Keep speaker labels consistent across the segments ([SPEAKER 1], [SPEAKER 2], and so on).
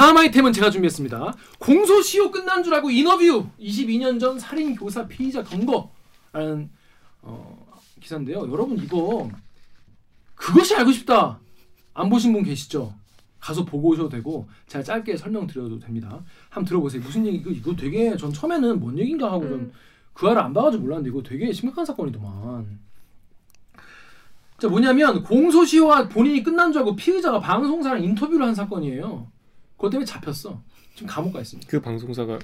[SPEAKER 1] 다음 아이템은 제가 준비했습니다. 공소시효 끝난 줄 알고 인터뷰 22년 전 살인 교사 피의자 검거라는 어, 기사인데요. 여러분 이거 그것이 알고 싶다. 안 보신 분 계시죠? 가서 보고 오셔도 되고 제가 짧게 설명드려도 됩니다. 한번 들어보세요. 무슨 얘기 이거, 이거 되게 전 처음에는 뭔 얘기인가 하고 좀그 알을 안 봐가지고 몰랐는데 이거 되게 심각한 사건이더만. 자 뭐냐면 공소시효가 본인이 끝난 줄 알고 피의자가 방송사랑 인터뷰를 한 사건이에요. 그것 때문에 잡혔어. 지금 감옥 가 있습니다.
[SPEAKER 2] 그 방송사가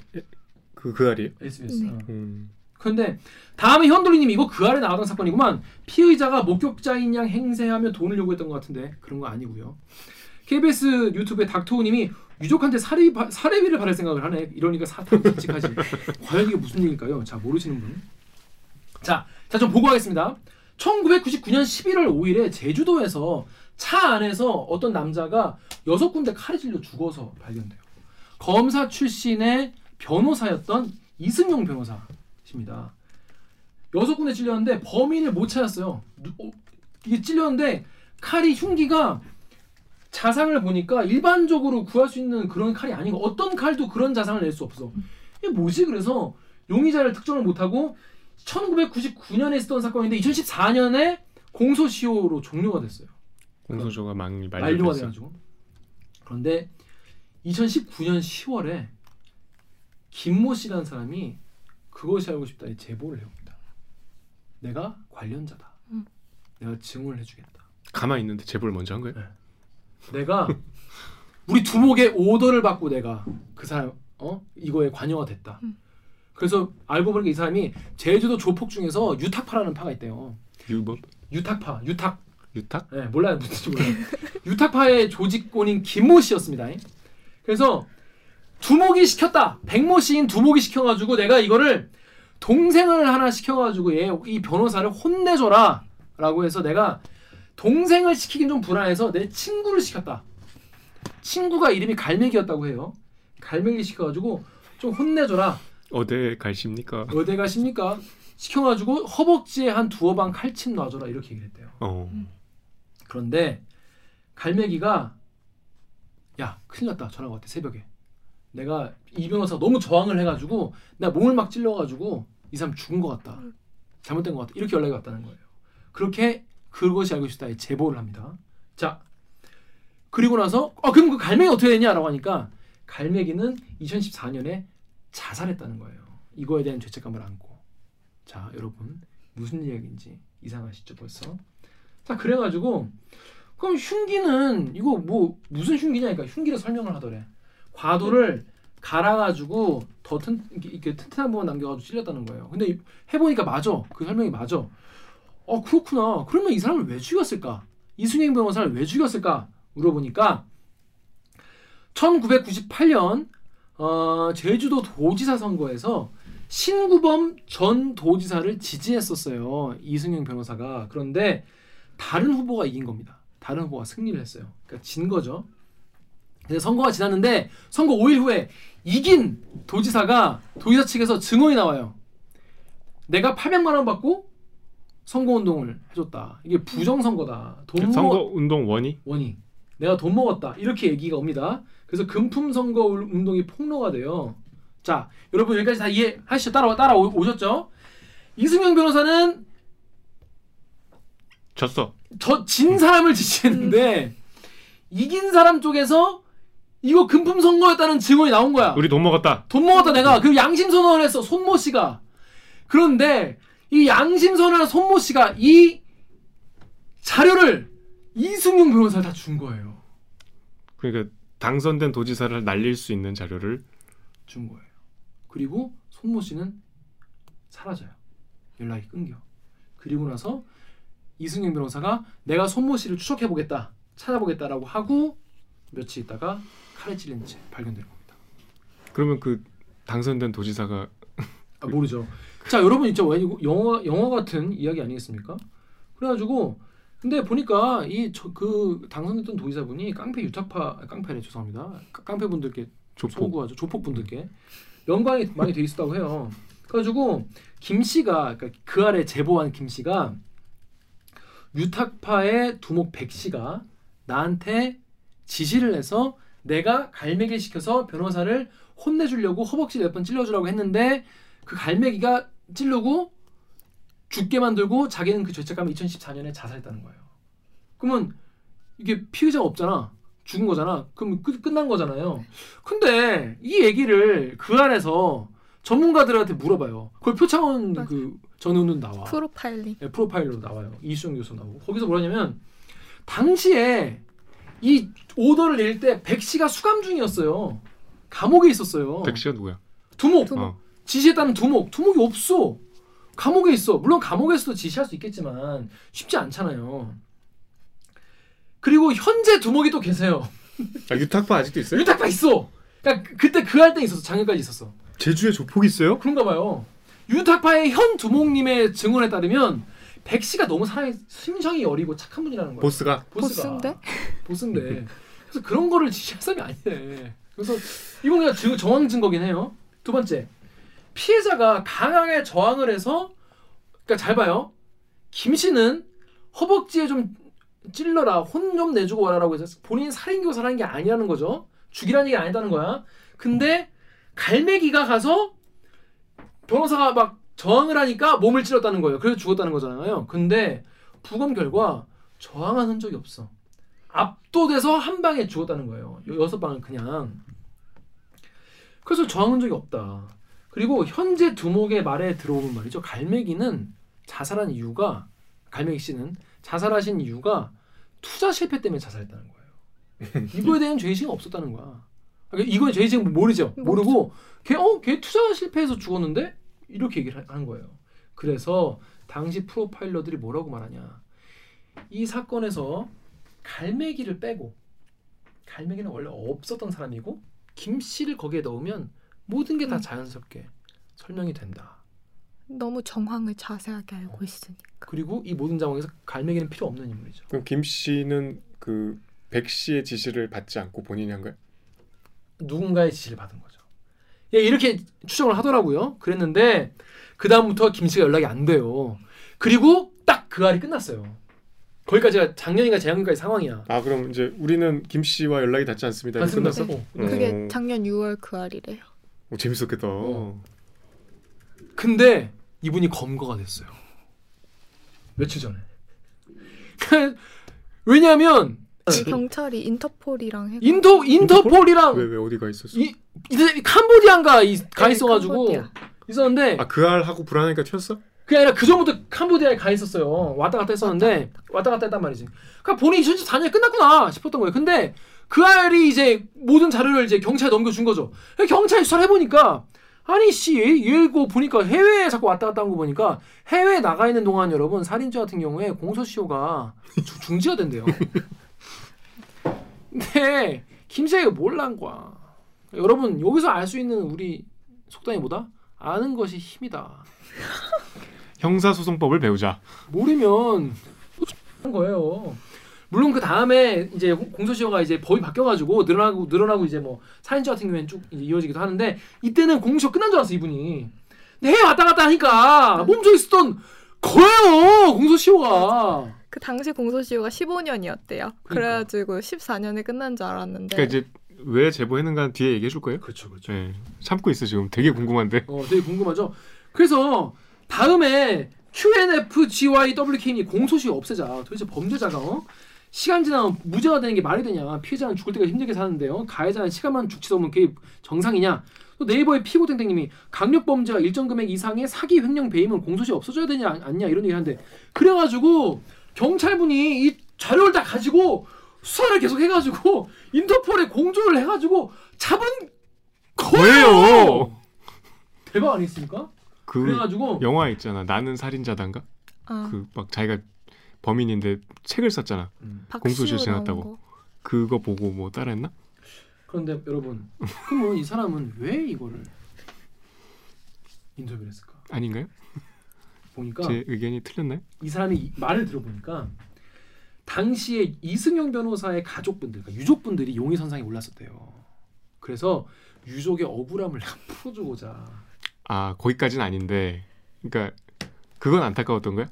[SPEAKER 2] 그 그 알이에요.
[SPEAKER 1] SBS.
[SPEAKER 3] 네.
[SPEAKER 1] 어.
[SPEAKER 2] 음.
[SPEAKER 1] 그런데 다음에 현돌이님이 이거 그 아래 나왔던 사건이구만. 피의자가 목격자인 양 행세하며 돈을 요구했던 것 같은데 그런 거 아니고요. KBS 유튜브에 닥터우님이 유족한테 사례 사례비를 받을 생각을 하네. 이러니까 사탕 칙하지. 과연 이게 무슨 얘기일까요? 자 모르시는 분. 자, 자 좀 보고 하겠습니다. 1999년 11월 5일에 제주도에서 차 안에서 어떤 남자가 여섯 군데 칼에 찔려 죽어서 발견돼요. 검사 출신의 변호사였던 이승용 변호사십니다. 여섯 군데 찔렸는데 범인을 못 찾았어요. 누- 어, 이게 찔렸는데 칼이 흉기가 자상을 보니까 일반적으로 구할 수 있는 그런 칼이 아니고 어떤 칼도 그런 자상을 낼 수 없어. 이게 뭐지? 그래서 용의자를 특정을 못하고 1999년에 있었던 사건인데 2014년에 공소시효로 종료가 됐어요.
[SPEAKER 2] 공소시효가 만일
[SPEAKER 1] 만료가. 돼가지고. 그런데 2019년 10월에 김모 씨라는 사람이 그것이 알고 싶다 이 제보를 해옵니다. 내가 관련자다.
[SPEAKER 3] 음.
[SPEAKER 1] 내가 증언을 해주겠다.
[SPEAKER 2] 가만히 있는데 제보를 먼저 한 거예요.
[SPEAKER 1] 내가 우리 두목의 오더를 받고 내가 그 사람 어 이거에 관여가 됐다.
[SPEAKER 3] 음.
[SPEAKER 1] 그래서 알고 보니까 이 사람이 제주도 조폭 중에서 유탁파라는 파가 있대요.
[SPEAKER 2] 유법
[SPEAKER 1] 유탁파, 유탁.
[SPEAKER 2] 유탁?
[SPEAKER 1] 네, 몰라요, 무슨지 몰라요. 유탁파의 조직권인 김모 씨였습니다. 그래서 두목이 시켰다. 백모 씨인 두목이 시켜가지고 내가 이거를 동생을 하나 시켜가지고 얘 이 변호사를 혼내줘라 라고 해서 내가 동생을 시키긴 좀 불안해서 내 친구를 시켰다. 친구가 이름이 갈매기였다고 해요. 갈매기 시켜가지고 좀 혼내줘라.
[SPEAKER 2] 어디 가십니까?
[SPEAKER 1] 어디 가십니까? 시켜가지고 허벅지에 한 두어 방 칼침 놔줘라 이렇게 얘기를 했대요.
[SPEAKER 2] 어.
[SPEAKER 1] 그런데 갈매기가 야 큰일 났다 전화가 왔대 새벽에 내가 이 변호사 너무 저항을 해가지고 나 몸을 막 찔러가지고 이 사람 죽은 것 같다 잘못된 것 같다 이렇게 연락이 왔다는 거예요 그렇게 그것이 알고 싶다에 제보를 합니다 자 그리고 나서 어 그럼 그 갈매기 어떻게 됐냐라고 하니까 갈매기는 2014년에 자살했다는 거예요. 이거에 대한 죄책감을 안고. 자 여러분 무슨 이야기인지 이상하시죠 벌써? 자 그래가지고 그럼 흉기는 이거 뭐 무슨 흉기냐니까 흉기를 설명을 하더래. 과도를 갈아가지고 더 튼, 이렇게, 튼튼한 부분 남겨가지고 찔렸다는 거예요. 근데 이- 해보니까 맞아. 그 설명이 맞아. 어 그렇구나. 그러면 이 사람을 왜 죽였을까? 이승행 변호사를 왜 죽였을까? 물어보니까 1998년 어, 제주도 도지사 선거에서 신구범 전 도지사를 지지했었어요 이승용 변호사가 그런데 다른 후보가 이긴 겁니다. 다른 후보가 승리를 했어요. 그러니까 진 거죠. 근데 선거가 지났는데 선거 5일 후에 이긴 도지사가 도지사 측에서 증언이 나와요. 내가 800만 원 받고 선거 운동을 해줬다. 이게 부정 선거다. 돈
[SPEAKER 2] 선거
[SPEAKER 1] 먹
[SPEAKER 2] 운동 원이
[SPEAKER 1] 원이 내가 돈 먹었다. 이렇게 얘기가 옵니다. 그래서 금품 선거 울- 운동이 폭로가 돼요. 자, 여러분 여기까지 다 이해하시죠? 따라 따라 오- 오셨죠? 이승용 변호사는
[SPEAKER 2] 졌어.
[SPEAKER 1] 저 진 사람을 지지했는데 이긴 사람 쪽에서 이거 금품 선거였다는 증언이 나온 거야.
[SPEAKER 2] 우리 돈 먹었다.
[SPEAKER 1] 돈 먹었다 내가 그 양심 선언을 했어 손모 씨가. 그런데 이 양심 선언한 손모 씨가 이 자료를 이승용 변호사 다준 거예요.
[SPEAKER 2] 그러니까 당선된 도지사를 날릴 수 있는 자료를
[SPEAKER 1] 준 거예요. 그리고 손모 씨는 사라져요. 연락이 끊겨. 그리고 나서 이승용 변호사가 내가 손모 씨를 추적해 보겠다, 찾아보겠다라고 하고 며칠 있다가 칼에 찔린 채 발견되는 겁니다.
[SPEAKER 2] 그러면 그 당선된 도지사가
[SPEAKER 1] 아, 모르죠. 자 여러분 있죠 영화 영화 같은 이야기 아니겠습니까? 그래가지고 근데 보니까 이 그 당선됐던 도지사분이 깡패 유탁파 아, 깡패래 죄송합니다. 깡- 깡패분들께
[SPEAKER 2] 조폭
[SPEAKER 1] 소구하죠 조폭 분들께 연관이 많이 돼 있었다고 해요. 그래가지고 김 씨가 그러니까 그 아래 제보한 김 씨가 유탁파의 두목 백 씨가 나한테 지시를 해서 내가 갈매기 시켜서 변호사를 혼내주려고 허벅지 몇 번 찔러주라고 했는데 그 갈매기가 찔르고 죽게 만들고 자기는 그 죄책감을 2014년에 자살했다는 거예요. 그러면 이게 피의자가 없잖아. 죽은 거잖아. 그럼 끝, 끝난 거잖아요. 근데 이 얘기를 그 안에서 전문가들한테 물어봐요. 그걸 표창원
[SPEAKER 3] 맞아.
[SPEAKER 1] 그 전우는 나와.
[SPEAKER 3] 프로파일링.
[SPEAKER 1] 네, 프로파일러로 나와요. 이수영 교수 나오고 거기서 뭐냐면 당시에 이 오더를 낼 때 백 씨가 수감 중이었어요. 감옥에 있었어요.
[SPEAKER 2] 백씨가 누구야?
[SPEAKER 1] 두목
[SPEAKER 3] 두목.
[SPEAKER 2] 어.
[SPEAKER 1] 지시했다는 두목 두목이 없어. 감옥에 있어. 물론 감옥에서도 지시할 수 있겠지만 쉽지 않잖아요. 그리고 현재 두목이 또 계세요.
[SPEAKER 2] 아, 유탁파 아직도 있어요?
[SPEAKER 1] 유탁파 있어. 그러니까 그- 그때 그 할 때 있었어. 작년까지 있었어.
[SPEAKER 2] 제주에 조폭 있어요?
[SPEAKER 1] 그런가 봐요. 유탁파의 현 두목님의 증언에 따르면 백 씨가 너무 사람 심성이 여리고 착한 분이라는 거예요.
[SPEAKER 2] 보스가
[SPEAKER 1] 보스가.
[SPEAKER 3] 보스인데?
[SPEAKER 1] 보스인데. 그래서 그런 거를 지시할 사람이 아니네. 그래서 이건 그냥 증, 정황 증거긴 해요. 두 번째, 피해자가 강하게 저항을 해서, 그러니까 잘 봐요. 김 씨는 허벅지에 좀 찔러라, 혼 좀 내주고 와라라고 해서 본인 살인 교사를 한게 아니라는 거죠. 죽이라는 얘기 아니다는 거야. 근데 갈매기가 가서 변호사가 막 저항을 하니까 몸을 찔렀다는 거예요. 그래서 죽었다는 거잖아요. 근데 부검 결과 저항한 흔적이 없어. 압도돼서 한 방에 죽었다는 거예요. 여- 여섯 방을 그냥. 그래서 저항 흔적이 없다. 그리고 현재 두목의 말에 들어오면 말이죠. 갈매기는 자살한 이유가 갈매기 씨는 자살하신 이유가 투자 실패 때문에 자살했다는 거예요. 이거에 대한 죄의식이 없었다는 거야. 그러니까 이거에 죄의식은 모르죠. 모르고 걔 어, 걔 투자 실패해서 죽었는데 이렇게 얘기를 하- 하는 거예요. 그래서 당시 프로파일러들이 뭐라고 말하냐? 이 사건에서 갈매기를 빼고 갈매기는 원래 없었던 사람이고 김 씨를 거기에 넣으면 모든 게다
[SPEAKER 3] 음.
[SPEAKER 1] 자연스럽게 설명이 된다.
[SPEAKER 3] 너무 정황을 자세하게 알고 있으니까.
[SPEAKER 1] 그리고 이 모든 상황에서 갈매기는 필요 없는 인물이죠.
[SPEAKER 2] 그럼 김 씨는 그 백 씨의 지시를 받지 않고 본인이 한 거야?
[SPEAKER 1] 누군가의 지시를 받은 거죠. 예, 이렇게 추정을 하더라고요. 그랬는데 그 다음부터 김 씨가 연락이 안 돼요. 그리고 딱 그 알이 끝났어요. 거기까지가 작년인가 재작년까지 상황이야.
[SPEAKER 2] 아 그럼 이제 우리는 김 씨와 연락이 닿지 않습니다.
[SPEAKER 1] 맞습니다.
[SPEAKER 2] 끝났어?
[SPEAKER 1] 어,
[SPEAKER 2] 음.
[SPEAKER 3] 그게 작년 6월 그 알이래요.
[SPEAKER 2] 오, 재밌었겠다.
[SPEAKER 1] 어. 근데 이분이 검거가 됐어요. 며칠 전에. 왜냐하면
[SPEAKER 3] 경찰이 인터폴이랑 해서
[SPEAKER 1] 인터 인터폴이랑
[SPEAKER 2] 왜 왜 어디가 있었어?
[SPEAKER 1] 이, 이 캄보디아인가 이- 가
[SPEAKER 3] 네,
[SPEAKER 1] 있어가지고
[SPEAKER 3] 캄보디아.
[SPEAKER 1] 있었는데
[SPEAKER 2] 아 그 알 하고 불안하니까 튀었어?
[SPEAKER 1] 그게 아니라 그 전부터 캄보디아에 가 있었어요. 왔다 갔다 했었는데 왔다 갔다 했단 말이지. 그러니까 본인이 2014년에 끝났구나 싶었던 거예요. 근데 그 알이 이제 모든 자료를 이제 경찰에 넘겨준 거죠. 경찰이 수사를 해보니까 아니 씨 얘고 보니까 해외에 자꾸 왔다 갔다 한 거 보니까 해외에 나가 있는 동안 여러분 살인죄 같은 경우에 공소시효가 주- 중지가 된대요. 근데 김세희가 뭘한 거야. 여러분 여기서 알 수 있는 우리 속담이 뭐다? 아는 것이 힘이다.
[SPEAKER 2] 형사소송법을 배우자.
[SPEAKER 1] 모르면 한 거예요. 물론 그 다음에 이제 공소시효가 이제 법이 바뀌어가지고 늘어나고 늘어나고 이제 뭐 살인죄 같은 경우에는 쭉 이제 이어지기도 하는데 이때는 공소시효 끝난 줄 알았어 이분이. 근데 해외 왔다 갔다 하니까 몸져 있었던 거예요 공소시효가.
[SPEAKER 3] 그 당시 공소시효가 15년이었대요. 그래가지고 14년에 끝난 줄 알았는데
[SPEAKER 2] 그러니까 이제 왜 제보했는가 뒤에 얘기해 줄 거예요?
[SPEAKER 1] 그렇죠 그렇죠.
[SPEAKER 2] 네. 참고 있어 지금. 되게 궁금한데.
[SPEAKER 1] 어, 되게 궁금하죠. 그래서 다음에 QNFGYWK님이 공소시효 없애자. 도대체 범죄자가 어? 시간 지나면 무죄가 되는 게 말이 되냐? 피해자는 죽을 때가 힘들게 사는데요. 가해자는 시간만 죽지 않으면 그게 정상이냐? 또 네이버의 피고땡땡님이 강력 범죄와 일정 금액 이상의 사기 횡령 배임은 공소시효 없어져야 되냐 않냐 이런 얘기 하는데 그래가지고 경찰분이 이 자료를 다 가지고 수사를 계속 해가지고 인터폴에 공조를 해가지고 잡은 거예요. 대박 아니겠습니까?
[SPEAKER 2] 그
[SPEAKER 1] 그래가지고
[SPEAKER 2] 영화 있잖아. 나는 살인자단가?
[SPEAKER 3] 아,
[SPEAKER 2] 그막 자기가 범인인데 책을 썼잖아.
[SPEAKER 1] 음.
[SPEAKER 2] 공소시효 지났다고.
[SPEAKER 3] 거.
[SPEAKER 2] 그거 보고 뭐 따라했나?
[SPEAKER 1] 그런데 여러분 그러면 이 사람은 왜 이거를 인터뷰를 했을까?
[SPEAKER 2] 아닌가요?
[SPEAKER 1] 보니까
[SPEAKER 2] 제 의견이 틀렸나요?
[SPEAKER 1] 이 사람이 이- 말을 들어보니까 당시에 이승용 변호사의 가족분들, 그러니까 유족분들이 용의 선상에 올랐었대요. 그래서 유족의 억울함을 풀어주고자
[SPEAKER 2] 아 거기까지는 아닌데. 그러니까 그건 안타까웠던 거야?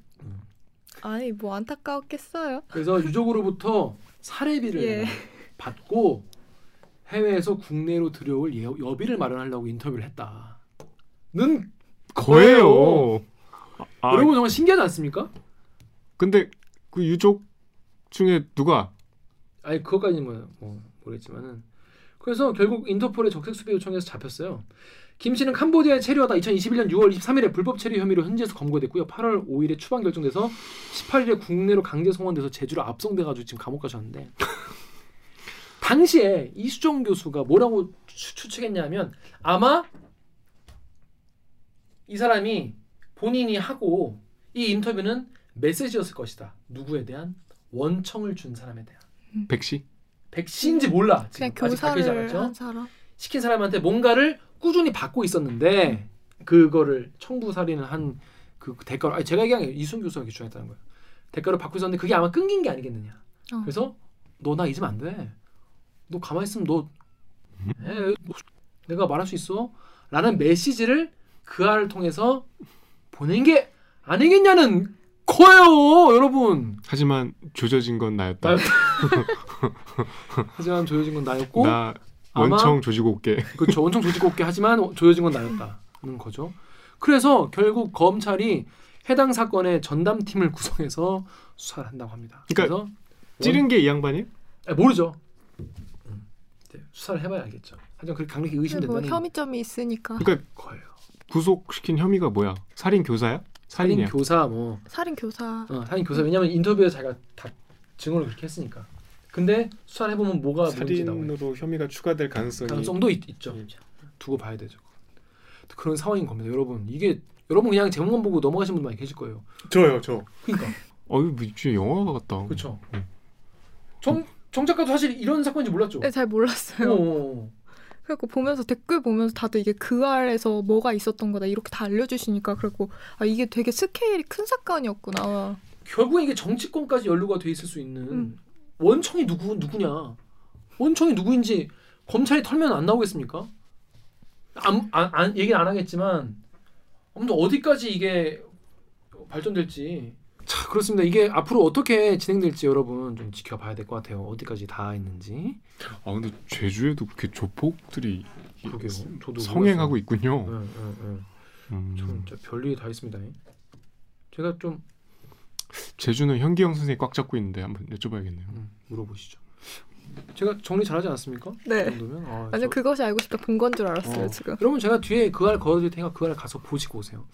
[SPEAKER 3] 아니 뭐 안타까웠겠어요.
[SPEAKER 1] 그래서 유족으로부터 사례비를
[SPEAKER 3] 예.
[SPEAKER 1] 받고 해외에서 국내로 들여올 예- 여비를 마련하려고 인터뷰를 했다.는
[SPEAKER 2] 거예요. 아,
[SPEAKER 1] 여러분 정말 신기하지 않습니까?
[SPEAKER 2] 근데 그 유족 중에 누가
[SPEAKER 1] 아니 그것까지는 뭐, 뭐 모르겠지만은 그래서 결국 인터폴의 적색 수배 요청에서 잡혔어요. 김 씨는 캄보디아에 체류하다 2021년 6월 23일에 불법 체류 혐의로 현지에서 검거됐고요. 8월 5일에 추방 결정돼서 18일에 국내로 강제 송환돼서 제주로 압송돼가지고 지금 감옥 가셨는데 당시에 이수정 교수가 뭐라고 추, 추측했냐면 아마 이 사람이 본인이 하고 이 인터뷰는 메시지였을 것이다. 누구에 대한 원청을 준 사람에 대한
[SPEAKER 2] 백씨?
[SPEAKER 1] 백신인지 몰라. 지금 아직
[SPEAKER 3] 교사를
[SPEAKER 1] 않았죠? 시킨 사람한테 뭔가를 꾸준히 받고 있었는데 그거를 청부 살인을 한 그 대가로 아니 제가 얘기한 게 이순 교수가 주장했다는 거예요. 대가로 받고 있었는데 그게 아마 끊긴 게 아니겠느냐.
[SPEAKER 3] 어.
[SPEAKER 1] 그래서 너 나 잊으면 안 돼. 너 가만히 있으면 너 에, 너 내가 말할 수 있어. 라는 메시지를 그 알을 통해서 보낸 게 아니겠냐는 거예요, 여러분.
[SPEAKER 2] 하지만 조져진 건 나였다.
[SPEAKER 1] 나였다. 하지만 조여진 건 나였고
[SPEAKER 2] 나 원청 조지고 올게.
[SPEAKER 1] 그렇죠. 원청 조직 없게 하지만 조여진 건 나였다는 거죠. 그래서 결국 검찰이 해당 사건의 전담팀을 구성해서 수사를 한다고 합니다.
[SPEAKER 2] 그러니까
[SPEAKER 1] 그래서
[SPEAKER 2] 찌른 게 이 양반이에요?
[SPEAKER 1] 원- 아, 모르죠. 네, 수사를 해봐야 알겠죠. 하지만 그렇게 강력히
[SPEAKER 3] 뭐
[SPEAKER 1] 의심된다는
[SPEAKER 3] 혐의점이 있으니까
[SPEAKER 2] 그러니까
[SPEAKER 1] 거예요.
[SPEAKER 2] 구속시킨 혐의가 뭐야? 살인 교사야?
[SPEAKER 1] 살인. 교사 뭐
[SPEAKER 3] 살인 교사.
[SPEAKER 1] 어, 살인 교사 왜냐면 인터뷰에 자기가 다 증언을 그렇게 했으니까. 근데 수사를 해보면 뭐가.
[SPEAKER 2] 살인으로 혐의가 추가될 가능성이
[SPEAKER 1] 가능성도 있, 있죠.
[SPEAKER 2] 음.
[SPEAKER 1] 두고 봐야 되죠. 그런 상황인 겁니다, 여러분. 이게 여러분 그냥 제목만 보고 넘어가신 분 많이 계실 거예요.
[SPEAKER 2] 저요 저.
[SPEAKER 1] 그러니까
[SPEAKER 2] 어이 뭐 진짜 영화 같다.
[SPEAKER 1] 그렇죠.
[SPEAKER 2] 음.
[SPEAKER 1] 정, 정 작가도 사실 이런 사건인지 몰랐죠.
[SPEAKER 3] 네, 잘 몰랐어요.
[SPEAKER 1] 어,
[SPEAKER 3] 그래갖고 보면서 댓글 보면서 다들 이게 그 알에서 뭐가 있었던 거다 이렇게 다 알려주시니까 그리고 아 이게 되게 스케일이 큰 사건이었구나.
[SPEAKER 1] 결국에 이게 정치권까지 연루가 돼 있을 수 있는
[SPEAKER 3] 음.
[SPEAKER 1] 원청이 누구 누구냐? 원청이 누구인지 검찰이 털면 안 나오겠습니까? 안, 안, 안 얘기는 안 하겠지만 아무튼 어디까지 이게 발전될지 자 그렇습니다. 이게 앞으로 어떻게 진행될지 여러분 좀 지켜봐야 될 것 같아요. 어디까지 다 있는지.
[SPEAKER 2] 아 근데 제주에도 그렇게 조폭들이
[SPEAKER 1] 그러게요. 저도
[SPEAKER 2] 성행하고 있군요.
[SPEAKER 1] 응, 응, 응.
[SPEAKER 2] 음.
[SPEAKER 1] 참 진짜 별일이 다 있습니다. 제가 좀
[SPEAKER 2] 제주는 현기영 선생이 꽉 잡고 있는데 한번 여쭤봐야겠네요.
[SPEAKER 1] 음, 물어보시죠. 제가 정리 잘하지 않았습니까?
[SPEAKER 3] 네.
[SPEAKER 1] 그 정도면 아,
[SPEAKER 3] 완전
[SPEAKER 1] 저-
[SPEAKER 3] 그것이 알고 싶다 본 건 줄 알았어요
[SPEAKER 1] 어.
[SPEAKER 3] 지금.
[SPEAKER 1] 여러분 제가 뒤에 그알 걸어드릴 테니까 그알 가서 보시고 오세요.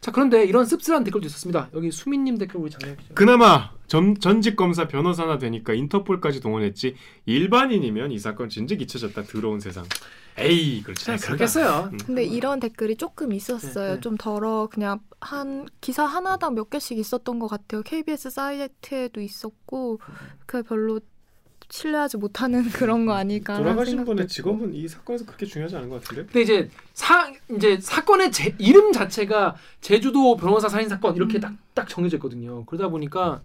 [SPEAKER 1] 자 그런데 이런 씁쓸한 댓글도 있었습니다. 여기 수민님 댓글 우리 장례하시죠.
[SPEAKER 2] 그나마 전, 전직 검사 변호사나 되니까 인터폴까지 동원했지 일반인이면 이 사건 진즉 잊혀졌다 더러운 세상. 에이 그렇지
[SPEAKER 1] 자
[SPEAKER 2] 않습니다.
[SPEAKER 1] 그렇겠어요.
[SPEAKER 2] 음.
[SPEAKER 3] 근데 이런 댓글이 조금 있었어요.
[SPEAKER 1] 네, 네.
[SPEAKER 3] 좀 덜어 그냥 한 기사 하나당 몇 개씩 있었던 것 같아요. KBS 사이트에도 있었고 그 별로 신뢰하지 못하는 그런 거 아닐까.
[SPEAKER 2] 돌아가신 분의 직업은 이 사건에서 그렇게 중요하지 않은 것 같은데.
[SPEAKER 1] 근데 이제 사 이제 사건의 제, 이름 자체가 제주도 변호사 살인 사건 이렇게
[SPEAKER 3] 음.
[SPEAKER 1] 딱딱 정해져 있거든요. 그러다 보니까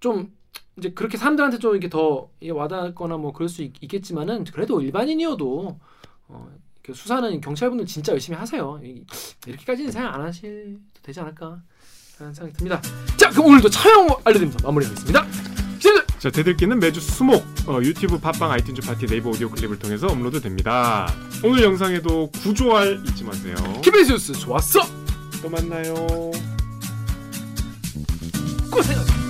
[SPEAKER 1] 좀 이제 그렇게 사람들한테 좀 이렇게 더 와닿거나 뭐 그럴 수 있, 겠지만은 그래도 일반인이어도 어, 수사는 경찰분들 진짜 열심히 하세요. 이- 이렇게까지는 생각 안 하셔도 되지 않을까 하는 생각이 듭니다. 자 그럼 오늘도 촬영 알려드리면서 마무리하겠습니다. 자
[SPEAKER 2] 대들기는 매주 수목 어, 유튜브 팟빵 아이튠즈 파티 네이버 오디오 클립을 통해서 업로드됩니다. 오늘 영상에도 구조할 잊지 마세요.
[SPEAKER 1] 뉴스 좋았어.
[SPEAKER 2] 또 만나요.
[SPEAKER 1] 고생하셨습니다.